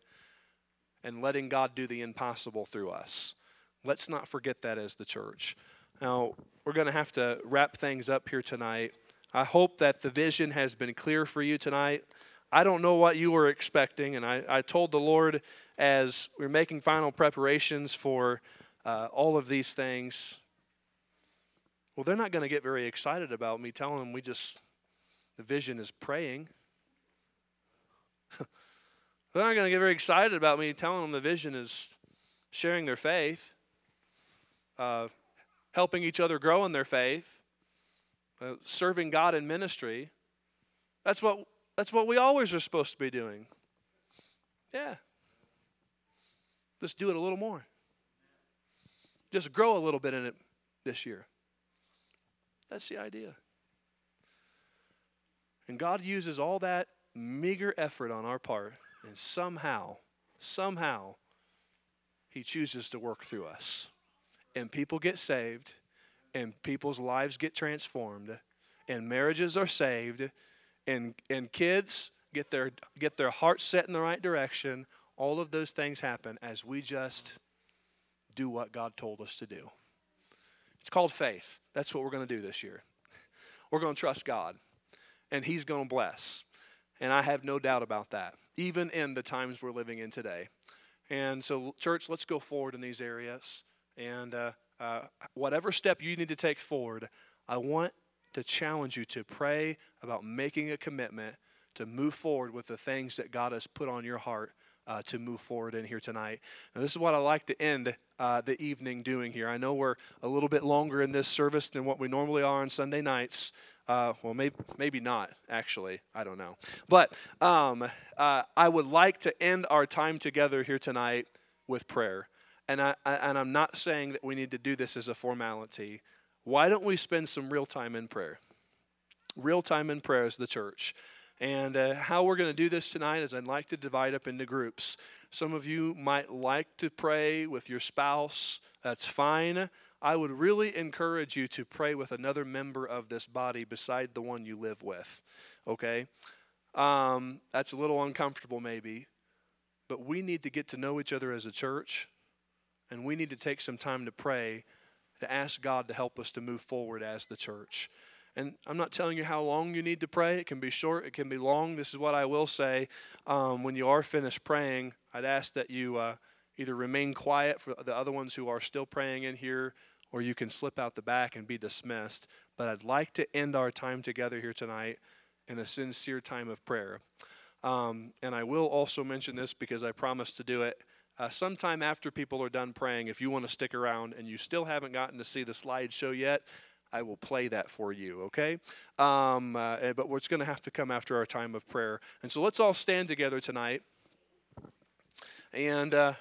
Speaker 1: and letting God do the impossible through us. Let's not forget that as the church. Now, we're going to have to wrap things up here tonight. I hope that the vision has been clear for you tonight. I don't know what you were expecting, and I, I told the Lord as we are making final preparations for uh, all of these things, well, they're not going to get very excited about me telling them we just, the vision is praying. they're not going to get very excited about me telling them the vision is sharing their faith, uh, helping each other grow in their faith uh, serving God in ministry. That's what, that's what we always are supposed to be doing. Yeah. Just do it a little more. Just grow a little bit in it this year. That's the idea. And God uses all that meager effort on our part, and somehow, somehow, He chooses to work through us. And people get saved, and people's lives get transformed and marriages are saved and and kids get their get their hearts set in the right direction all of those things happen as we just do what God told us to do. It's called faith. That's what we're going to do this year. We're going to trust God and he's going to bless and I have no doubt about that even in the times we're living in today. And so church let's go forward in these areas and uh, uh, whatever step you need to take forward, I want to challenge you to pray about making a commitment to move forward with the things that God has put on your heart uh, to move forward in here tonight. Now, this is what I like to end uh, the evening doing here. I know we're a little bit longer in this service than what we normally are on Sunday nights, Uh, well, maybe maybe not. Actually, I don't know. But um, uh, I would like to end our time together here tonight with prayer. And I, and I'm not saying that we need to do this as a formality. Why don't we spend some real time in prayer? Real time in prayer as the church. And uh, how we're going to do this tonight is I'd like to divide up into groups. Some of you might like to pray with your spouse. That's fine. I would really encourage you to pray with another member of this body beside the one you live with. Okay? Um, that's a little uncomfortable, maybe, but we need to get to know each other as a church, and we need to take some time to pray to ask God to help us to move forward as the church. And I'm not telling you how long you need to pray. It can be short, it can be long. This is what I will say. Um, when you are finished praying, I'd ask that you uh, either remain quiet for the other ones who are still praying in here, or you can slip out the back and be dismissed. But I'd like to end our time together here tonight in a sincere time of prayer. Um, and I will also mention this because I promised to do it. Uh, sometime after people are done praying, if you want to stick around and you still haven't gotten to see the slideshow yet, I will play that for you, okay? Um, uh, eh, but it's going to have to come after our time of prayer. And so let's all stand together tonight. And uh,